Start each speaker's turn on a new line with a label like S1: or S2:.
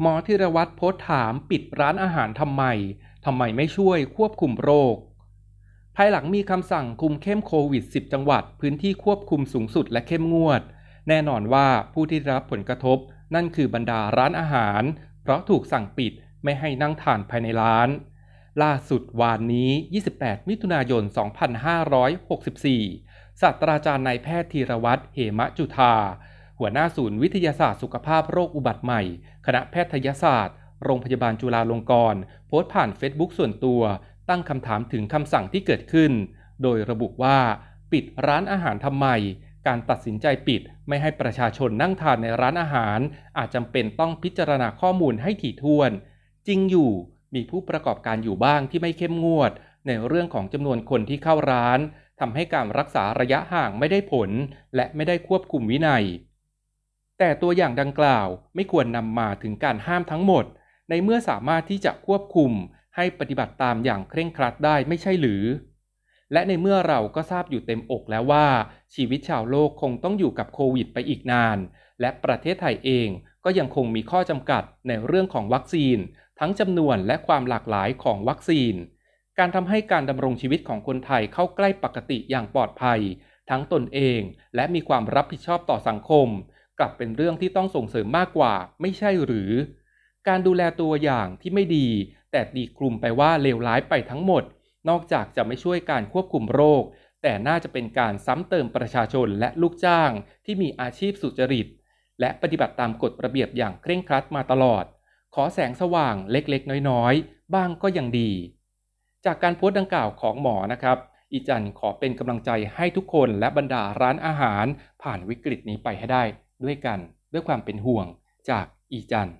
S1: หมอธีรวัตรโพสต์ถามปิดร้านอาหารทำไม ทำไมไม่ช่วยควบคุมโรค ภายหลังมีคำสั่งคุมเข้มโควิด 10 จังหวัด พื้นที่ควบคุมสูงสุดและเข้มงวด แน่นอนว่าผู้ที่รับผลกระทบ นั่นคือบรรดาร้านอาหาร เพราะถูกสั่งปิดไม่ให้นั่งทานภายในร้าน ล่าสุดวานนี้ 28 มิถุนายน 2564 ศาสตราจารย์นายแพทย์ธีรวัตรเหมะจุธา หัวหน้าศูนย์วิทยาศาสตร์สุขภาพโรคอุบัติใหม่ คณะแพทยศาสตร์ โรงพยาบาลจุฬาลงกรณ์โพสต์ผ่านเฟซบุ๊กส่วนตัว ตั้งคำถามถึงคำสั่งที่เกิดขึ้น โดยระบุว่า ปิดร้านอาหารทำไม การตัดสินใจปิดไม่ให้ประชาชนนั่งทานในร้านอาหาร อาจจำเป็นต้องพิจารณาข้อมูลให้ถี่ถ้วน จริงอยู่มีผู้ประกอบการอยู่บ้างที่ไม่เข้มงวด ในเรื่องของจำนวนคนที่เข้าร้านทำให้การรักษาระยะห่างไม่ได้ผล และไม่ได้ควบคุมวินัย แต่ตัวอย่างดังกล่าวไม่ควรนำมาถึงการห้ามทั้งหมด ในเมื่อสามารถที่จะควบคุมให้ปฏิบัติตามอย่างเคร่งครัดได้ไม่ใช่หรือ และในเมื่อเราก็ทราบอยู่เต็มอกแล้วว่า ชีวิตชาวโลกคงต้องอยู่กับโควิดไปอีกนาน และประเทศไทยเองก็ยังคงมีข้อจำกัดในเรื่องของวัคซีน ทั้งจำนวนและความหลากหลายของวัคซีน การทำให้การดำรงชีวิตของคนไทยเข้าใกล้ปกติอย่างปลอดภัย ทั้งตนเองและมีความรับผิดชอบต่อสังคม กลับเป็นเรื่องที่ต้องส่งเสริมมากกว่า ไม่ใช่หรือ การดูแลตัวอย่างที่ไม่ดี แต่ดีกลุ่มไปว่าเลวร้ายไปทั้งหมด นอกจากจะไม่ช่วยการควบคุมโรค แต่น่าจะเป็นการซ้ำเติมประชาชนและลูกจ้างที่มีอาชีพสุจริต และปฏิบัติตามกฎระเบียบอย่างเคร่งครัดมาตลอด ขอแสงสว่างเล็กๆ น้อยๆ บ้างก็ยังดี จากการโพสต์ดังกล่าวของหมอนะครับอีจันขอเป็นกำลังใจให้ทุกคนและบรรดาร้านอาหารผ่านวิกฤตนี้ไปให้ได้ด้วยกันด้วยความเป็นห่วงจากอีจัน